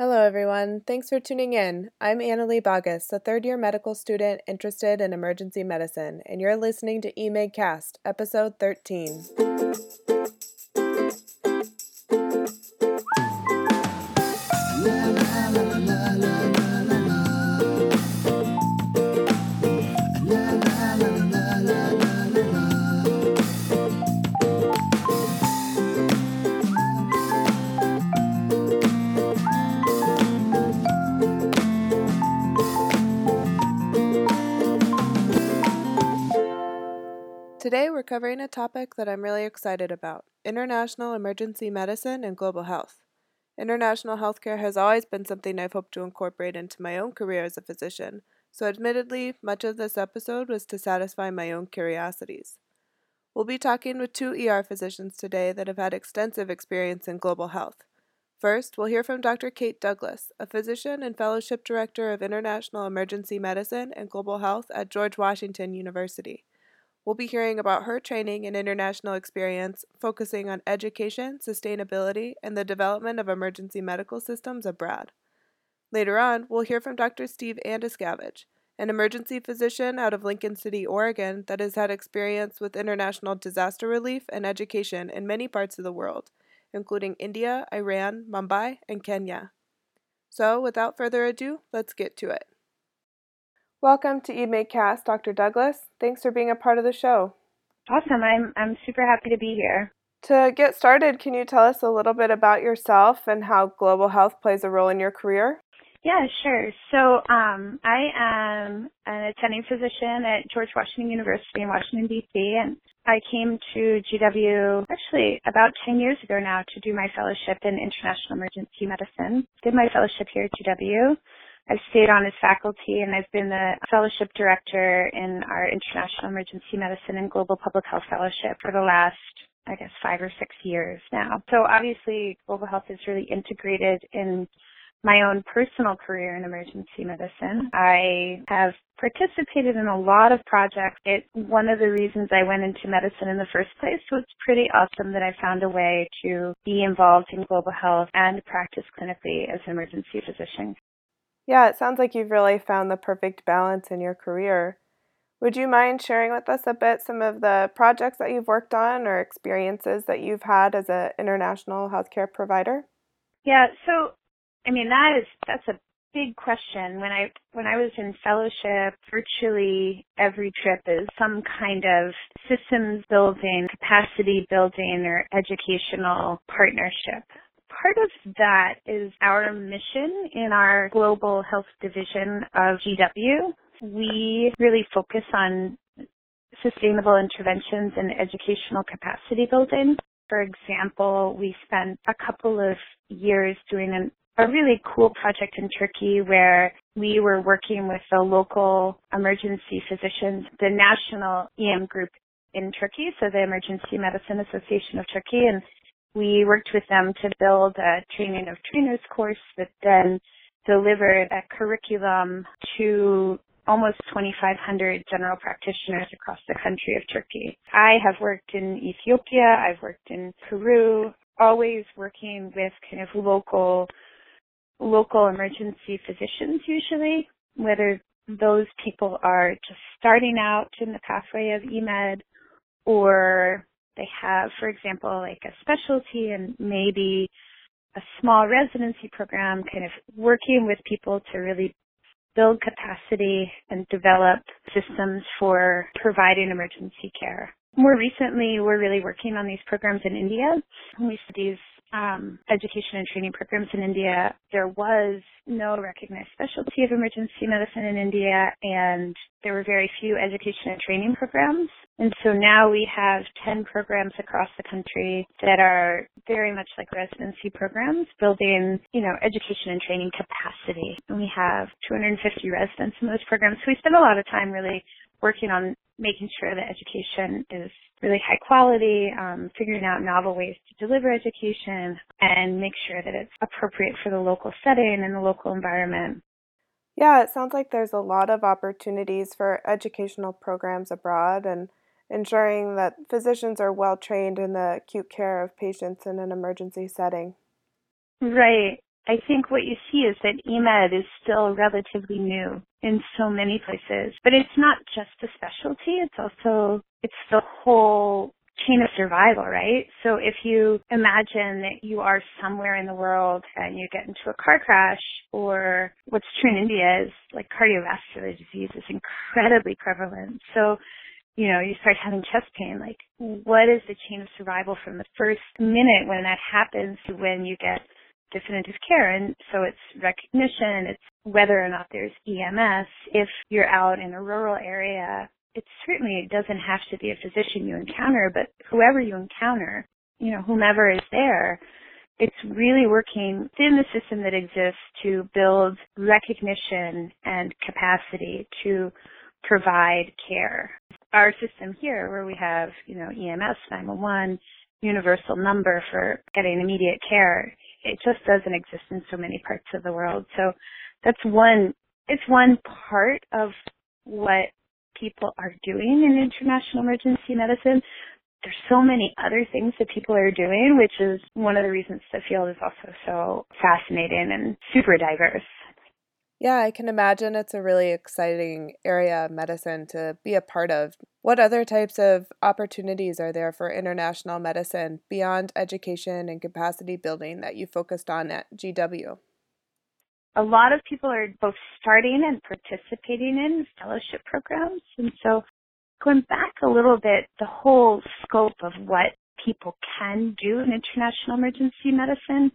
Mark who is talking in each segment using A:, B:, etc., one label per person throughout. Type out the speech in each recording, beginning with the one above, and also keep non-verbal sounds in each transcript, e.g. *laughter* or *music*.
A: Hello, everyone. Thanks for tuning in. I'm Annalie Bagas, a third year medical student interested in emergency medicine, and you're listening to eMedCast, episode 13. Today, we're covering a topic that I'm really excited about international emergency medicine and global health. International healthcare has always been something I've hoped to incorporate into my own career as a physician, so admittedly, much of this episode was to satisfy my own curiosities. We'll be talking with two ER physicians today that have had extensive experience in global health. First, we'll hear from Dr. Kate Douglas, a physician and fellowship director of international emergency medicine and global health at George Washington University. We'll be hearing about her training and international experience, focusing on education, sustainability, and the development of emergency medical systems abroad. Later on, we'll hear from Dr. Steve Andescavage, an emergency physician out of Lincoln City, Oregon, that has had experience with international disaster relief and education in many parts of the world, including India, Iran, Mumbai, and Kenya. So, without further ado, let's get to it. Welcome to eMedCast, Dr. Douglas. Thanks for being a part of the show.
B: Awesome. I'm I'm super happy to be here.
A: To get started, can you tell us a little bit about yourself and how global health plays a role in your career?
B: Yeah, sure. So um, I am an attending physician at George Washington University in Washington, D.C., and I came to GW actually about 10 years ago now to do my fellowship in international emergency medicine. Did my fellowship here at GW I've stayed on as faculty and I've been the fellowship director in our International Emergency Medicine and Global Public Health Fellowship for the last, I guess, five or six years now. So obviously global health is really integrated in my own personal career in emergency medicine. I have participated in a lot of projects. It's one of the reasons I went into medicine in the first place. So it's pretty awesome that I found a way to be involved in global health and practice clinically as an emergency physician.
A: Yeah, it sounds like you've really found the perfect balance in your career. Would you mind sharing with us a bit some of the projects that you've worked on or experiences that you've had as an international healthcare provider?
B: Yeah, so I mean that is that's a big question. When I when I was in fellowship, virtually every trip is some kind of systems building, capacity building or educational partnership part of that is our mission in our global health division of GW. We really focus on sustainable interventions and educational capacity building. For example, we spent a couple of years doing an, a really cool project in Turkey where we were working with the local emergency physicians, the national EM group in Turkey, so the Emergency Medicine Association of Turkey, and we worked with them to build a training of trainers course that then delivered a curriculum to almost 2,500 general practitioners across the country of Turkey. I have worked in Ethiopia, I've worked in Peru, always working with kind of local, local emergency physicians usually, whether those people are just starting out in the pathway of EMED or they have, for example, like a specialty and maybe a small residency program, kind of working with people to really build capacity and develop systems for providing emergency care. More recently, we're really working on these programs in India. We see these um, education and training programs in India, there was no recognized specialty of emergency medicine in India, and there were very few education and training programs. And so now we have 10 programs across the country that are very much like residency programs, building, you know, education and training capacity. And we have 250 residents in those programs. So we spend a lot of time really working on making sure that education is really high quality, um, figuring out novel ways to deliver education, and make sure that it's appropriate for the local setting and the local environment.
A: Yeah, it sounds like there's a lot of opportunities for educational programs abroad and ensuring that physicians are well trained in the acute care of patients in an emergency setting.
B: Right. I think what you see is that EMED is still relatively new in so many places, but it's not just a specialty. It's also, it's the whole chain of survival, right? So if you imagine that you are somewhere in the world and you get into a car crash or what's true in India is like cardiovascular disease is incredibly prevalent. So you know, you start having chest pain, like what is the chain of survival from the first minute when that happens to when you get definitive care? And so it's recognition, it's whether or not there's EMS. If you're out in a rural area, it certainly doesn't have to be a physician you encounter, but whoever you encounter, you know, whomever is there, it's really working within the system that exists to build recognition and capacity to provide care our system here where we have, you know, EMS 911, universal number for getting immediate care, it just doesn't exist in so many parts of the world. So that's one, it's one part of what people are doing in international emergency medicine. There's so many other things that people are doing, which is one of the reasons the field is also so fascinating and super diverse.
A: Yeah, I can imagine it's a really exciting area of medicine to be a part of. What other types of opportunities are there for international medicine beyond education and capacity building that you focused on at GW?
B: A lot of people are both starting and participating in fellowship programs. And so going back a little bit, the whole scope of what people can do in international emergency medicine,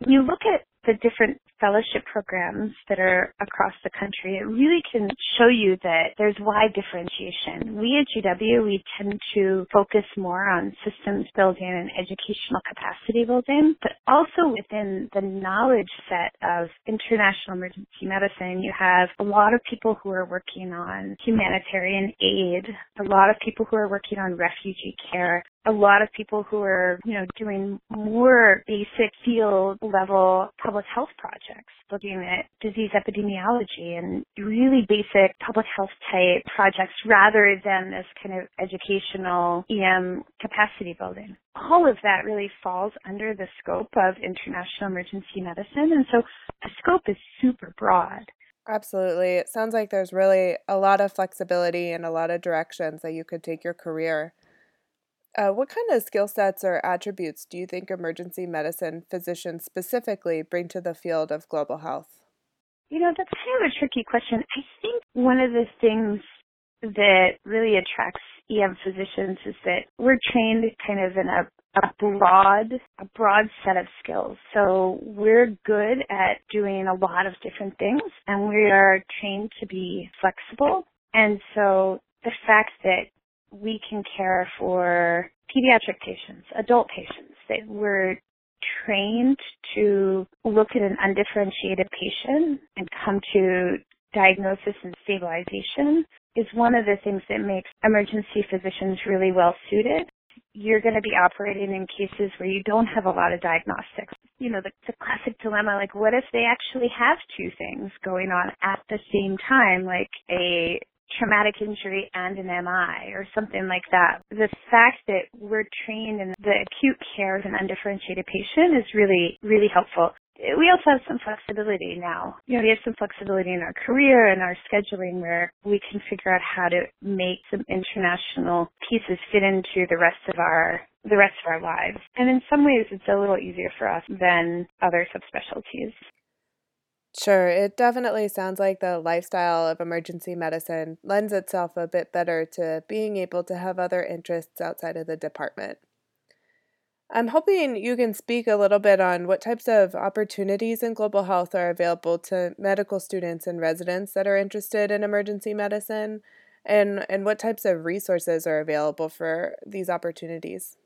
B: when you look at the different fellowship programs that are across the country, it really can show you that there's wide differentiation. We at GW, we tend to focus more on systems building and educational capacity building, but also within the knowledge set of international emergency medicine, you have a lot of people who are working on humanitarian aid, a lot of people who are working on refugee care, a lot of people who are, you know, doing more basic field level public health projects, looking at disease epidemiology and really basic public health type projects rather than this kind of educational EM capacity building. All of that really falls under the scope of international emergency medicine. And so the scope is super broad.
A: Absolutely. It sounds like there's really a lot of flexibility and a lot of directions that you could take your career. Uh, what kind of skill sets or attributes do you think emergency medicine physicians specifically bring to the field of global health?
B: You know, that's kind of a tricky question. I think one of the things that really attracts EM physicians is that we're trained kind of in a, a broad, a broad set of skills. So we're good at doing a lot of different things and we are trained to be flexible. And so the fact that we can care for pediatric patients, adult patients that we're trained to look at an undifferentiated patient and come to diagnosis and stabilization is one of the things that makes emergency physicians really well suited. You're going to be operating in cases where you don't have a lot of diagnostics. You know, the, the classic dilemma, like what if they actually have two things going on at the same time, like a traumatic injury and an MI or something like that. The fact that we're trained in the acute care of an undifferentiated patient is really, really helpful. We also have some flexibility now. You know, we have some flexibility in our career and our scheduling where we can figure out how to make some international pieces fit into the rest of our the rest of our lives. And in some ways it's a little easier for us than other subspecialties.
A: Sure, it definitely sounds like the lifestyle of emergency medicine lends itself a bit better to being able to have other interests outside of the department. I'm hoping you can speak a little bit on what types of opportunities in global health are available to medical students and residents that are interested in emergency medicine and, and what types of resources are available for these opportunities.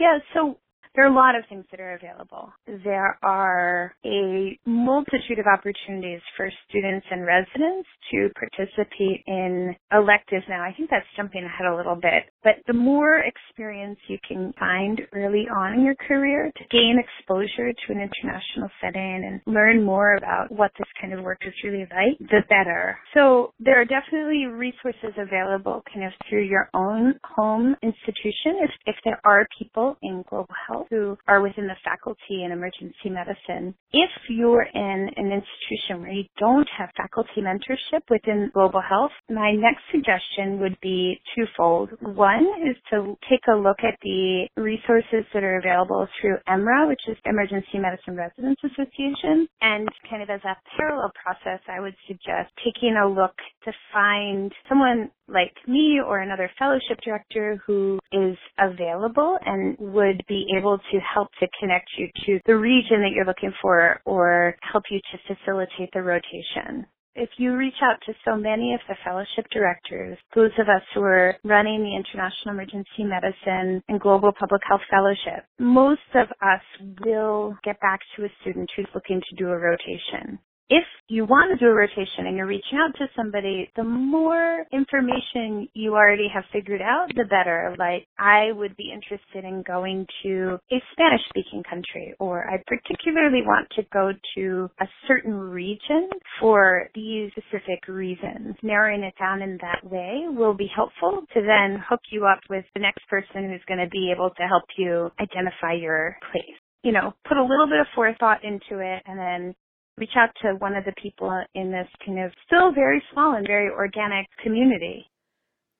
B: Yeah, so there are a lot of things that are available. There are a multitude of opportunities for students and residents to participate in electives now. I think that's jumping ahead a little bit, but the more experience you can find early on in your career to gain exposure to an international setting and learn more about what this kind of work is really like, the better. So there are definitely resources available kind of through your own home institution if, if there are people in global health who are within the faculty in emergency medicine. If you're in an institution where you don't have faculty mentorship within global health, my next suggestion would be twofold. One is to take a look at the resources that are available through EMRA, which is Emergency Medicine Residents Association, and kind of as a parallel process, I would suggest taking a look to find someone like me or another fellowship director who is available and would be able to help to connect you to the region that you're looking for or help you to facilitate the rotation. If you reach out to so many of the fellowship directors, those of us who are running the International Emergency Medicine and Global Public Health Fellowship, most of us will get back to a student who's looking to do a rotation if you want to do a rotation and you're reaching out to somebody, the more information you already have figured out, the better. Like, I would be interested in going to a Spanish speaking country, or I particularly want to go to a certain region for these specific reasons. Narrowing it down in that way will be helpful to then hook you up with the next person who's going to be able to help you identify your place you know, put a little bit of forethought into it and then reach out to one of the people in this kind of still very small and very organic community.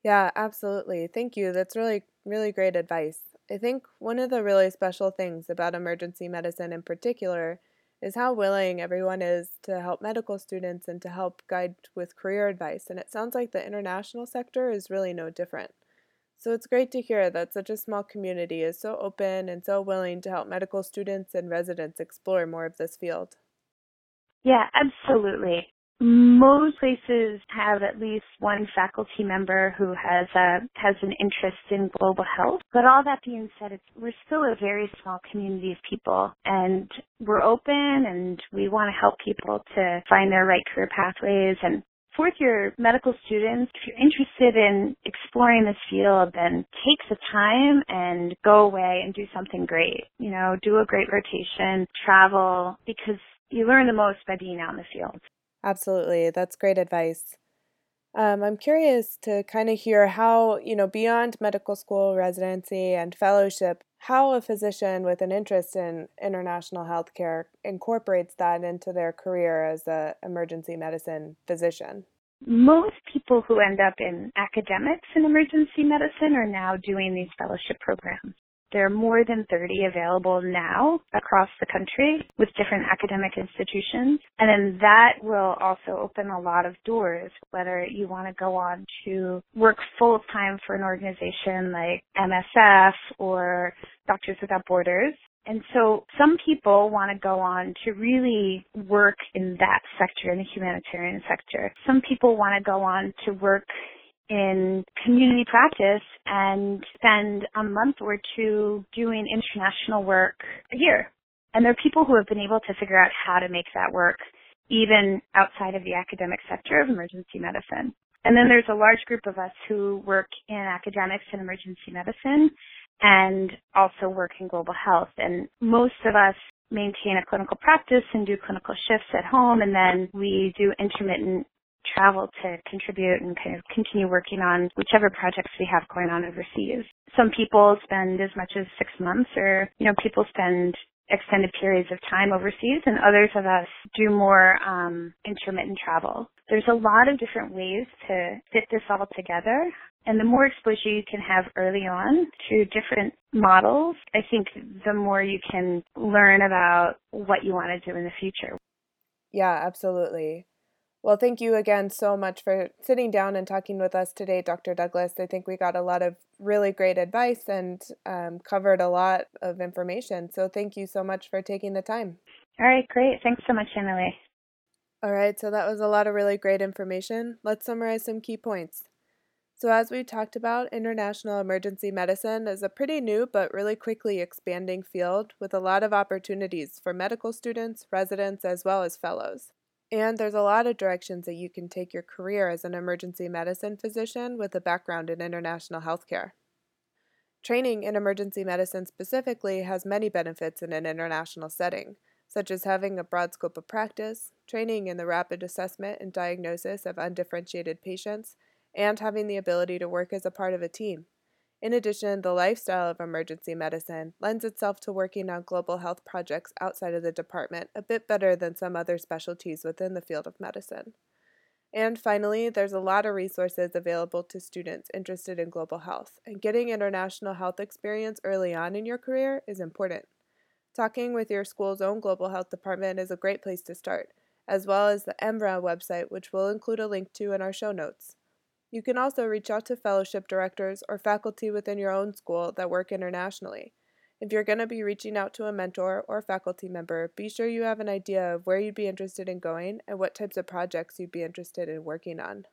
A: Yeah, absolutely. Thank you. That's really, really great advice. I think one of the really special things about emergency medicine in particular is how willing everyone is to help medical students and to help guide with career advice. And it sounds like the international sector is really no different. So it's great to hear that such a small community is so open and so willing to help medical students and residents explore more of this field.
B: Yeah, absolutely. Most places have at least one faculty member who has a has an interest in global health. But all that being said, we're still a very small community of people, and we're open, and we want to help people to find their right career pathways. And fourth year medical students, if you're interested in exploring this field, then take the time and go away and do something great. You know, do a great rotation, travel, because you learn the most by being out in the field.
A: Absolutely. That's great advice. Um, I'm curious to kind of hear how, you know, beyond medical school residency and fellowship, how a physician with an interest in international healthcare incorporates that into their career as an emergency medicine physician.
B: Most people who end up in academics in emergency medicine are now doing these fellowship programs. There are more than 30 available now across the country with different academic institutions. And then that will also open a lot of doors, whether you want to go on to work full time for an organization like MSF or Doctors Without Borders. And so some people want to go on to really work in that sector, in the humanitarian sector. Some people want to go on to work in community practice and spend a month or two doing international work a year. And there are people who have been able to figure out how to make that work even outside of the academic sector of emergency medicine. And then there's a large group of us who work in academics and emergency medicine and also work in global health. And most of us maintain a clinical practice and do clinical shifts at home and then we do intermittent travel to contribute and kind of continue working on whichever projects we have going on overseas. Some people spend as much as six months or, you know, people spend extended periods of time overseas and others of us do more um, intermittent travel. There's a lot of different ways to fit this all together. And the more exposure you can have early on to different models, I think the more you can learn about what you want to do in the future.
A: Yeah, absolutely. Well, thank you again so much for sitting down and talking with us today, Dr. Douglas. I think we got a lot of really great advice and um, covered a lot of information. So thank you so much for taking the time.
B: All right, great. Thanks so much, Emily.
A: All right, so that was a lot of really great information. Let's summarize some key points. So, as we talked about, international emergency medicine is a pretty new but really quickly expanding field with a lot of opportunities for medical students, residents, as well as fellows. And there's a lot of directions that you can take your career as an emergency medicine physician with a background in international healthcare. Training in emergency medicine specifically has many benefits in an international setting, such as having a broad scope of practice, training in the rapid assessment and diagnosis of undifferentiated patients, and having the ability to work as a part of a team. In addition, the lifestyle of emergency medicine lends itself to working on global health projects outside of the department a bit better than some other specialties within the field of medicine. And finally, there's a lot of resources available to students interested in global health, and getting international health experience early on in your career is important. Talking with your school's own global health department is a great place to start, as well as the EMRA website, which we'll include a link to in our show notes. You can also reach out to fellowship directors or faculty within your own school that work internationally. If you're going to be reaching out to a mentor or faculty member, be sure you have an idea of where you'd be interested in going and what types of projects you'd be interested in working on.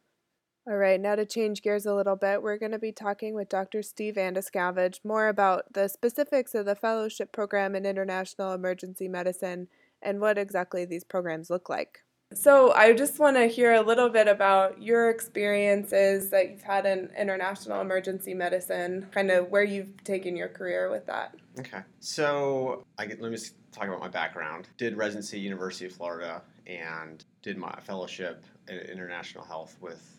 A: All right, now to change gears a little bit, we're going to be talking with Dr. Steve Andescavage more about the specifics of the fellowship program in international emergency medicine and what exactly these programs look like. So, I just want to hear a little bit about your experiences that you've had in international emergency medicine, kind of where you've taken your career with that.
C: Okay. So, I get, let me talk about my background. Did residency University of Florida and did my fellowship in international health with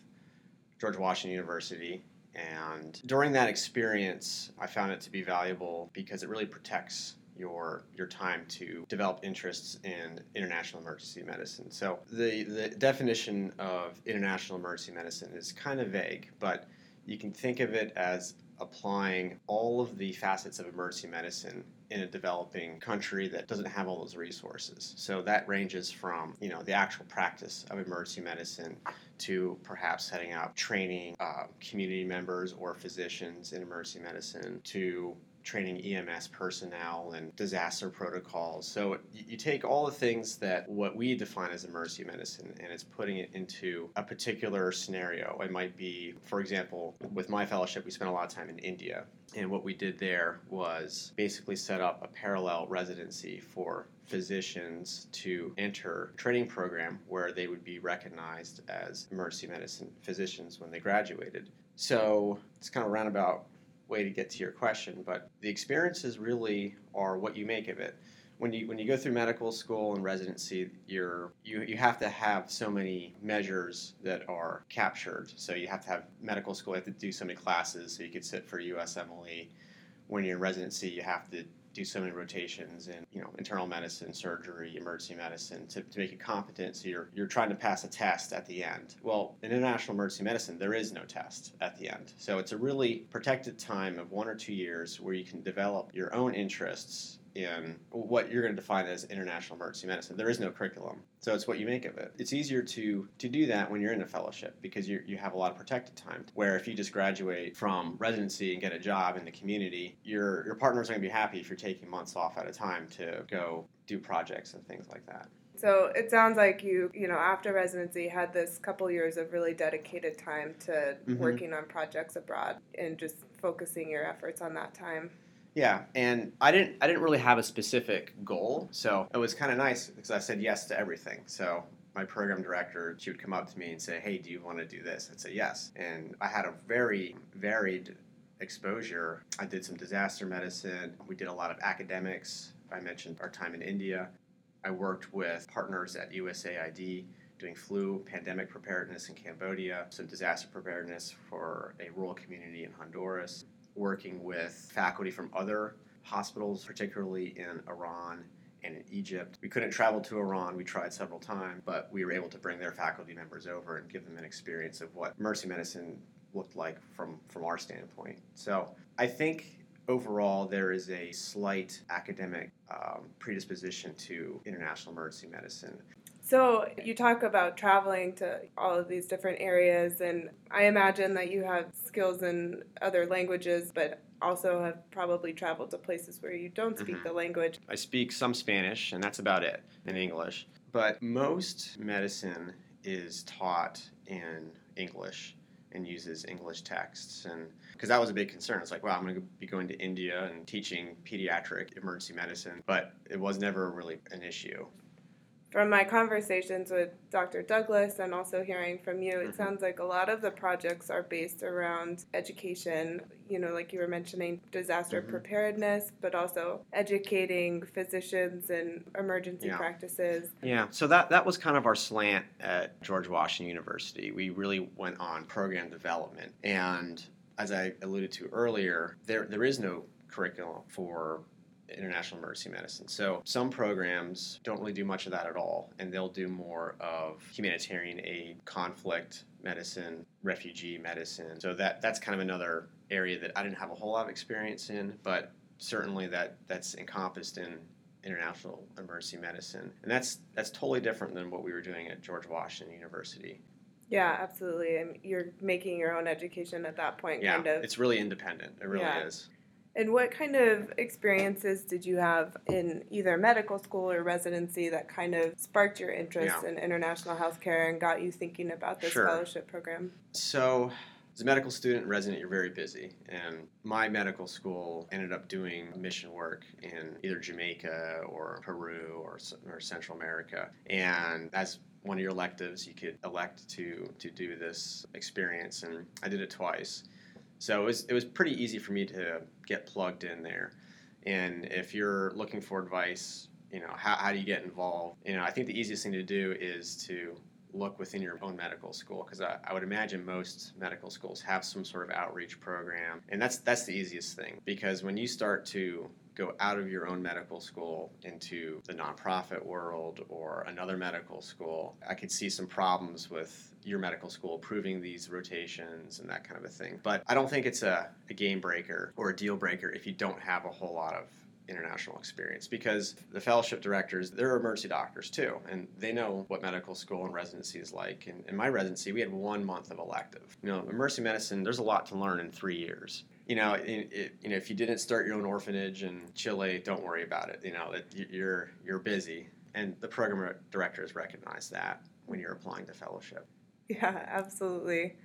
C: George Washington University. And during that experience, I found it to be valuable because it really protects your your time to develop interests in international emergency medicine. So the the definition of international emergency medicine is kind of vague, but you can think of it as applying all of the facets of emergency medicine in a developing country that doesn't have all those resources. So that ranges from you know the actual practice of emergency medicine to perhaps setting up training uh, community members or physicians in emergency medicine to training EMS personnel and disaster protocols. So you take all the things that what we define as emergency medicine and it's putting it into a particular scenario. It might be, for example, with my fellowship, we spent a lot of time in India. And what we did there was basically set up a parallel residency for physicians to enter training program where they would be recognized as emergency medicine physicians when they graduated. So it's kind of roundabout way to get to your question, but the experiences really are what you make of it. When you when you go through medical school and residency, you're you, you have to have so many measures that are captured. So you have to have medical school, you have to do so many classes so you could sit for USMLE. When you're in residency, you have to do so many rotations in you know internal medicine, surgery, emergency medicine to, to make you competent. So you're you're trying to pass a test at the end. Well, in international emergency medicine, there is no test at the end. So it's a really protected time of one or two years where you can develop your own interests in what you're going to define as international emergency medicine. There is no curriculum, so it's what you make of it. It's easier to to do that when you're in a fellowship because you you have a lot of protected time. Where if you just graduate from residency and get a job in the community, your your partner's going to be happy if you're taking months off at a time to go do projects and things like that.
A: So it sounds like you, you know, after residency, had this couple years of really dedicated time to mm-hmm. working on projects abroad and just focusing your efforts on that time.
C: Yeah, and I didn't I didn't really have a specific goal, so it was kind of nice because I said yes to everything. So my program director, she would come up to me and say, "Hey, do you want to do this?" I'd say yes, and I had a very varied exposure. I did some disaster medicine. We did a lot of academics. I mentioned our time in India. I worked with partners at USAID doing flu pandemic preparedness in Cambodia, some disaster preparedness for a rural community in Honduras working with faculty from other hospitals, particularly in Iran and in Egypt. We couldn't travel to Iran, we tried several times, but we were able to bring their faculty members over and give them an experience of what mercy medicine looked like from, from our standpoint. So I think overall there is a slight academic um, predisposition to international emergency medicine.
A: So, you talk about traveling to all of these different areas, and I imagine that you have skills in other languages, but also have probably traveled to places where you don't speak mm-hmm. the language.
C: I speak some Spanish, and that's about it in English. But most medicine is taught in English. and uses English texts. And because that was a big concern. It's like, wow, I'm going to be going to India and teaching pediatric emergency medicine, but it was never really an issue
A: from my conversations with Dr. Douglas and also hearing from you, it
C: Mhm.
A: sounds like a lot of the projects are based around education, you know, like you were mentioning disaster
C: Mhm.
A: preparedness, but also educating physicians and emergency
C: Yeah.
A: practices.
C: Yeah, so that, that was kind of our slant at George Washington University. We really went on program development. And as I alluded to earlier, there, there is no curriculum for international emergency medicine. So some programs don't really do much of that at all, and they'll do more of humanitarian aid, conflict medicine, refugee medicine. So that that's kind of another area that I didn't have a whole lot of experience in, but certainly that that's encompassed in international emergency medicine, and that's that's totally different than what we were doing at George Washington University.
A: Yeah, absolutely. And you're making your own education at that point,
C: Yeah,
A: kind of.
C: it's really independent. It really
A: Yeah.
C: is.
A: And what kind of experiences did you have in either medical school or residency that kind of sparked your interest
C: Yeah.
A: in international healthcare and got you thinking about this
C: Sure.
A: fellowship program?
C: So, as a medical student and resident, you're very busy. And my medical school ended up doing mission work in either Jamaica or Peru or, or Central America. And as one of your electives, you could elect to to do this experience, and I did it twice. So it was it was pretty easy for me to get plugged in there. And if you're looking for advice, you know, how, how do you get involved? You know, I think the easiest thing to do is to look within your own medical school because I, I would imagine most medical schools have some sort of outreach program and that's that's the easiest thing because when you start to go out of your own medical school into the nonprofit world or another medical school. I could see some problems with your medical school approving these rotations and that kind of a thing but i don't think it's a, a game breaker or a deal breaker if you don't have a whole lot of international experience because the fellowship directors they're emergency doctors too and they know what medical school and residency is like. And in my residency we had one month of elective. You know emergency medicine there's a lot to learn in three years you know it, it, you know if you didn't start your own orphanage in chile don't worry about it you know it, you're you're busy and the program directors recognize that when you're applying to fellowship *laughs*
A: Yeah, absolutely.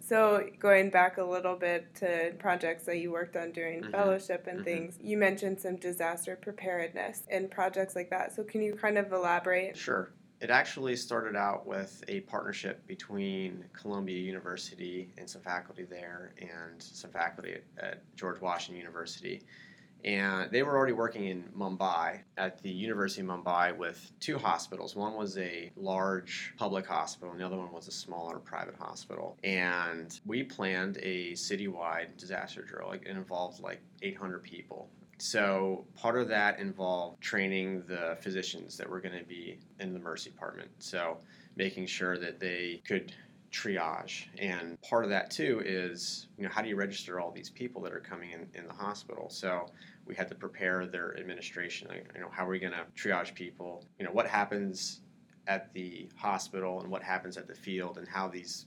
A: So, going back a little bit to projects that you worked on during
C: Mhm.
A: fellowship and
C: Mhm.
A: things, you mentioned some disaster preparedness and projects like that. So, can you kind of elaborate?
C: Sure. It actually started out with a partnership between Columbia University and some faculty there and some faculty at, at George Washington University. And they were already working in Mumbai at the University of Mumbai with two hospitals. One was a large public hospital, and the other one was a smaller private hospital. And we planned a citywide disaster drill. It involved like 800 people. So part of that involved training the physicians that were going to be in the mercy department. So making sure that they could triage. And part of that too is, you know, how do you register all these people that are coming in, in the hospital? So we had to prepare their administration. You know, how are we going to triage people? You know, what happens at the hospital and what happens at the field and how these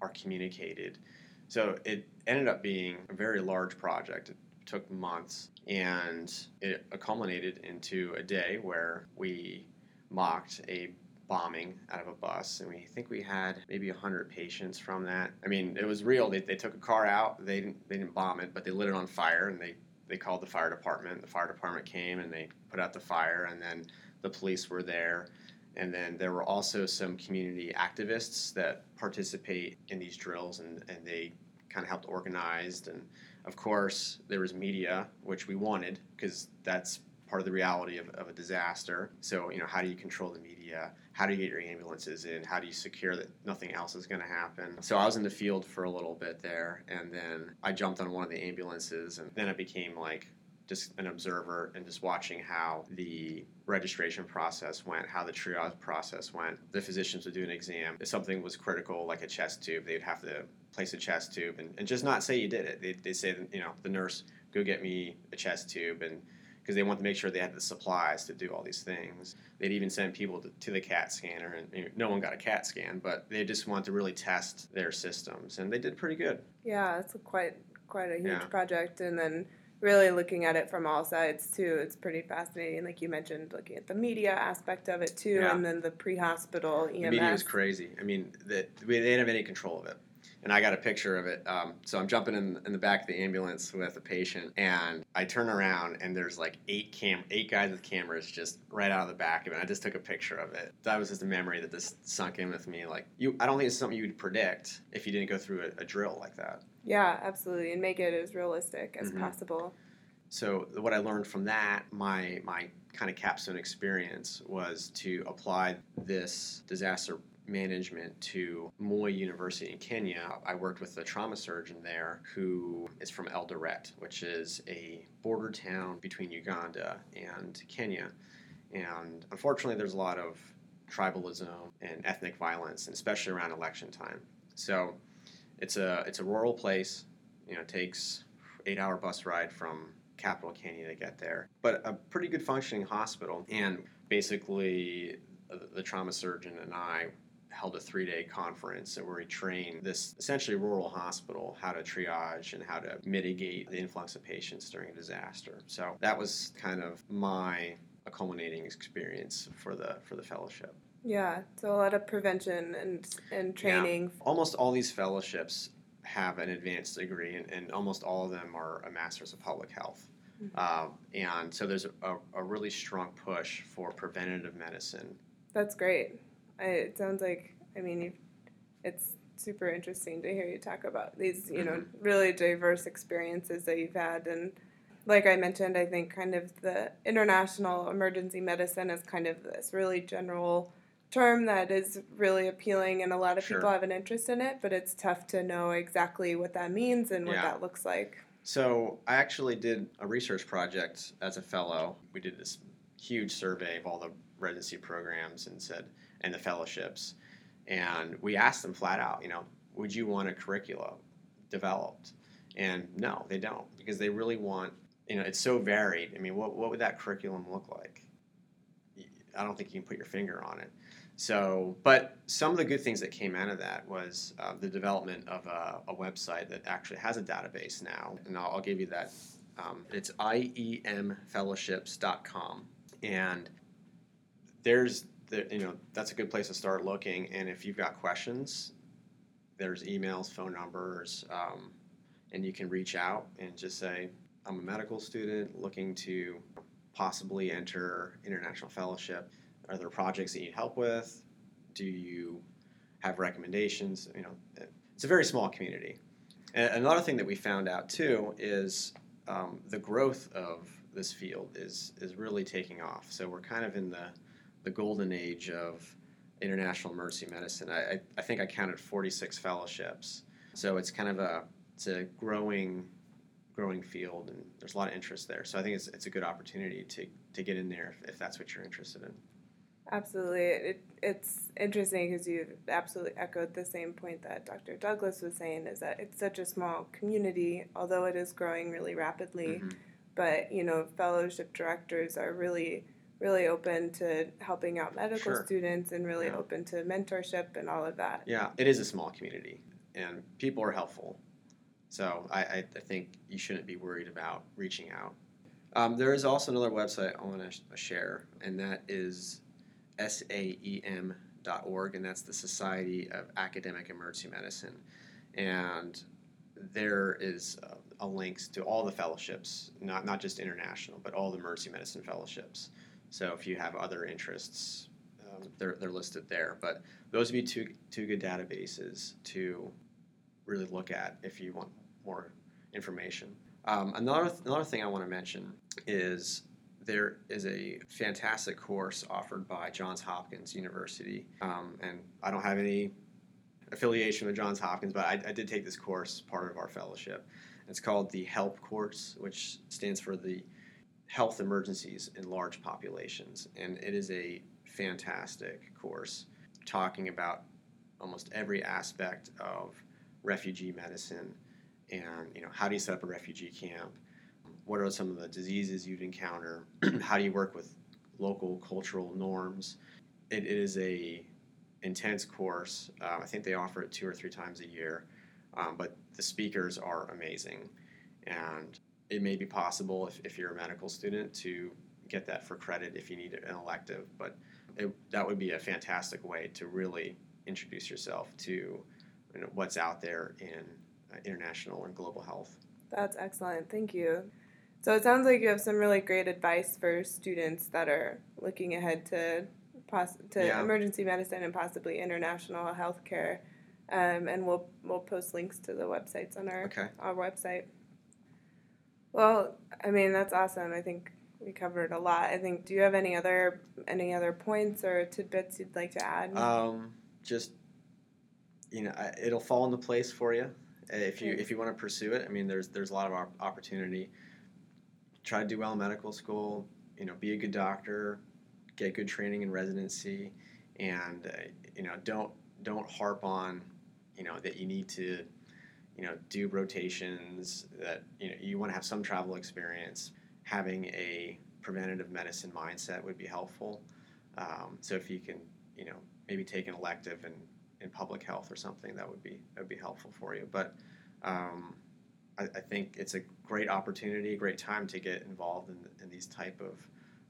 C: are communicated. So it ended up being a very large project. Took months and it culminated into a day where we mocked a bombing out of a bus and we think we had maybe 100 patients from that. I mean it was real. They, they took a car out. They didn't, they didn't bomb it but they lit it on fire and they, they called the fire department. The fire department came and they put out the fire and then the police were there. And then there were also some community activists that participate in these drills and, and they kind of helped organize and of course there was media which we wanted because that's part of the reality of, of a disaster. So you know how do you control the media? How do you get your ambulances in? How do you secure that nothing else is going to happen? So i was in the field for a little bit there and then i jumped on one of the ambulances and then it became like just an observer and just watching how the registration process went, how the triage process went. The physicians would do an exam. If something was critical, like a chest tube, they'd have to place a chest tube and, and just not say you did it. They'd, they'd say, you know, the nurse, go get me a chest tube. And because they want to make sure they had the supplies to do all these things. They'd even send people to, to the CAT scanner, and you know, no one got a CAT scan, but they just want to really test their systems, and they did pretty good.
A: Yeah, it's quite quite a huge
C: Yeah.
A: project, and then really looking at it from all sides too. It's pretty fascinating. Like you mentioned, looking at the media aspect of it too,
C: Yeah.
A: and then the pre-hospital EMS.
C: The media was crazy. I mean, that we they didn't have any control of it. And I got a picture of it. Um, so I'm jumping in, in the back of the ambulance with a patient, and I turn around, and there's like eight cam, eight guys with cameras just right out of the back of it. I just took a picture of it. That was just a memory that just sunk in with me. Like you, I don't think it's something you would predict if you didn't go through a, a drill like that.
A: Yeah, absolutely, and make it as realistic as
C: Mhm.
A: possible.
C: So what I learned from that, my my kind of capstone experience was to apply this disaster management to Moi University in Kenya. I worked with a trauma surgeon there who is from Eldoret, which is a border town between Uganda and Kenya. And unfortunately, there's a lot of tribalism and ethnic violence, and especially around election time. So it's a it's a rural place. You know, it takes eight hour bus ride from capital Kenya to get there, but a pretty good functioning hospital. And basically, the trauma surgeon and I held a three day conference where we trained this essentially rural hospital how to triage and how to mitigate the influx of patients during a disaster. So that was kind of my culminating experience for the for the fellowship.
A: Yeah, so a lot of prevention and and training. Yeah.
C: Almost all these fellowships have an advanced degree, and, and almost all of them are a master's of public health.
A: Mhm.
C: Um, and so there's a, a really strong push for preventative medicine.
A: That's great. I, it sounds like I mean it's super interesting to hear you talk about these you know mm-hmm. really diverse experiences that you've had and like I mentioned I think kind of the international emergency medicine is kind of this really general term that is really appealing and a lot of
C: Sure.
A: people have an interest in it but it's tough to know exactly what that means and what
C: Yeah.
A: that looks like.
C: So I actually did a research project as a fellow. We did this huge survey of all the residency programs and said and the fellowships, and we asked them flat out, you know, would you want a curricula developed? And no, they don't because they really want, you know, it's so varied. I mean, what what would that curriculum look like? I don't think you can put your finger on it. So, but some of the good things that came out of that was uh, the development of a, a website that actually has a database now, and I'll, I'll give you that. Um, it's iemfellowships.com, and there's you know that's a good place to start looking. And if you've got questions, there's emails, phone numbers, um, and you can reach out and just say, "I'm a medical student looking to possibly enter international fellowship." Are there projects that you need help with? Do you have recommendations? You know, it's a very small community. And another thing that we found out too is um, the growth of this field is is really taking off. So we're kind of in the the golden age of international emergency medicine. I, I, I think I counted 46 fellowships. So it's kind of a it's a growing growing field, and there's a lot of interest there. So I think it's it's a good opportunity to to get in there if, if that's what you're interested in.
A: Absolutely. It, it's interesting because you've absolutely echoed the same point that Dr. Douglas was saying is that it's such a small community, although it is growing really rapidly.
C: Mhm.
A: But, you know, fellowship directors are really, really open to helping out medical
C: Sure.
A: students and really
C: Yeah.
A: open to mentorship and all of that.
C: Yeah, it is a small community, and people are helpful. So I, I, I think you shouldn't be worried about reaching out. Um, there is also another website I want to sh- share, and that is saem.org, and that's the Society of Academic Emergency Medicine. And there is uh, a links to all the fellowships, not, not just international, but all the emergency medicine fellowships. So if you have other interests, um, they're, they're listed there. But those would be two, two good databases to really look at if you want more information. Um, another, another thing I want to mention is there is a fantastic course offered by Johns Hopkins University. Um, and I don't have any affiliation with Johns Hopkins, but I, I did take this course, part of our fellowship. It's called the HELP course, which stands for the Health Emergencies in Large Populations. And it is a fantastic course talking about almost every aspect of refugee medicine and you know how do you set up a refugee camp? What are some of the diseases you'd encounter? *clears throat* How do you work with local cultural norms? It, is a intense course. Uh, i think they offer it two or three times a year um, but the speakers are amazing. And it may be possible if, if you're a medical student to get that for credit if you need an elective but it, that would be a fantastic way to really introduce yourself to you know, what's out there in uh, international and global health.
A: That's excellent. Thank you. So it sounds like you have some really great advice for students that are looking ahead to pos- to
C: Yeah.
A: emergency medicine and possibly international healthcare. Um, and we'll we'll post links to the websites on our
C: Okay.
A: our website. Well, I mean that's awesome. I think we covered a lot. I think. Do you have any other any other points or tidbits you'd like to add?
C: Um, just you know, I- it'll fall into place for you uh, if you if you want to pursue it. I mean, there's there's a lot of op- opportunity. Try to do well in medical school. You know, be a good doctor, get good training in residency, and uh, you know, don't don't harp on you know that you need to you know do rotations. That you know you want to have some travel experience. Having a preventative medicine mindset would be helpful. Um, so if you can, you know, maybe take an elective in, in public health or something, that would be that would be helpful for you. But um, I, I think it's a great opportunity, great time to get involved in, in these type of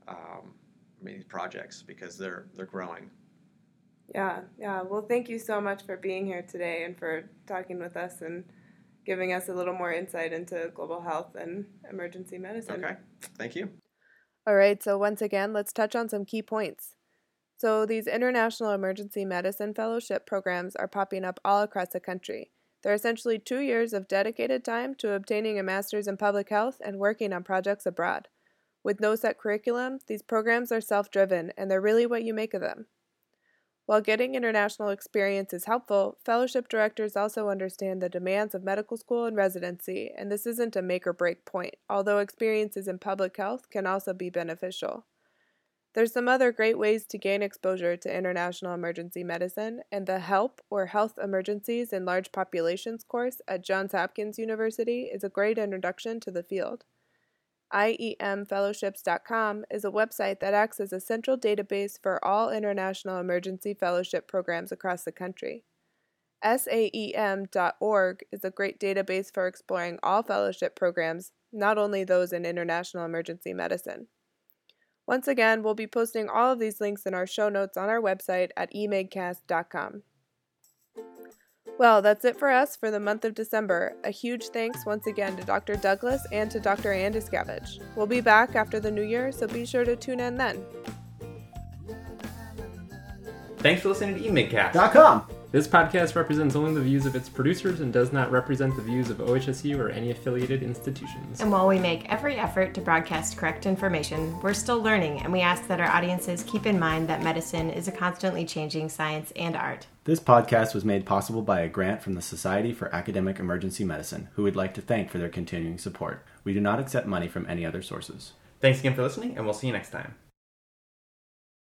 C: um, I mean, projects because they're they're growing.
A: Yeah, yeah. Well, thank you so much for being here today and for talking with us and giving us a little more insight into global health and emergency medicine.
C: Okay, thank you.
A: All right, so once again, let's touch on some key points. So, these international emergency medicine fellowship programs are popping up all across the country. They're essentially two years of dedicated time to obtaining a master's in public health and working on projects abroad. With no set curriculum, these programs are self driven and they're really what you make of them. While getting international experience is helpful, fellowship directors also understand the demands of medical school and residency, and this isn't a make or break point, although experiences in public health can also be beneficial. There's some other great ways to gain exposure to international emergency medicine, and the HELP or Health Emergencies in Large Populations course at Johns Hopkins University is a great introduction to the field. IEMfellowships.com is a website that acts as a central database for all international emergency fellowship programs across the country. SAEM.org is a great database for exploring all fellowship programs, not only those in international emergency medicine. Once again, we'll be posting all of these links in our show notes on our website at emagcast.com. Well, that's it for us for the month of December. A huge thanks once again to Dr. Douglas and to Dr. Andiscavage. We'll be back after the new year, so be sure to tune in then.
D: Thanks for listening to eMigcast.
E: Dot com.
D: This podcast represents only the views of its producers and does not represent the views of OHSU or any affiliated institutions.
F: And while we make every effort to broadcast correct information, we're still learning, and we ask that our audiences keep in mind that medicine is a constantly changing science and art.
E: This podcast was made possible by a grant from the Society for Academic Emergency Medicine, who we'd like to thank for their continuing support. We do not accept money from any other sources.
D: Thanks again for listening, and we'll see you next time.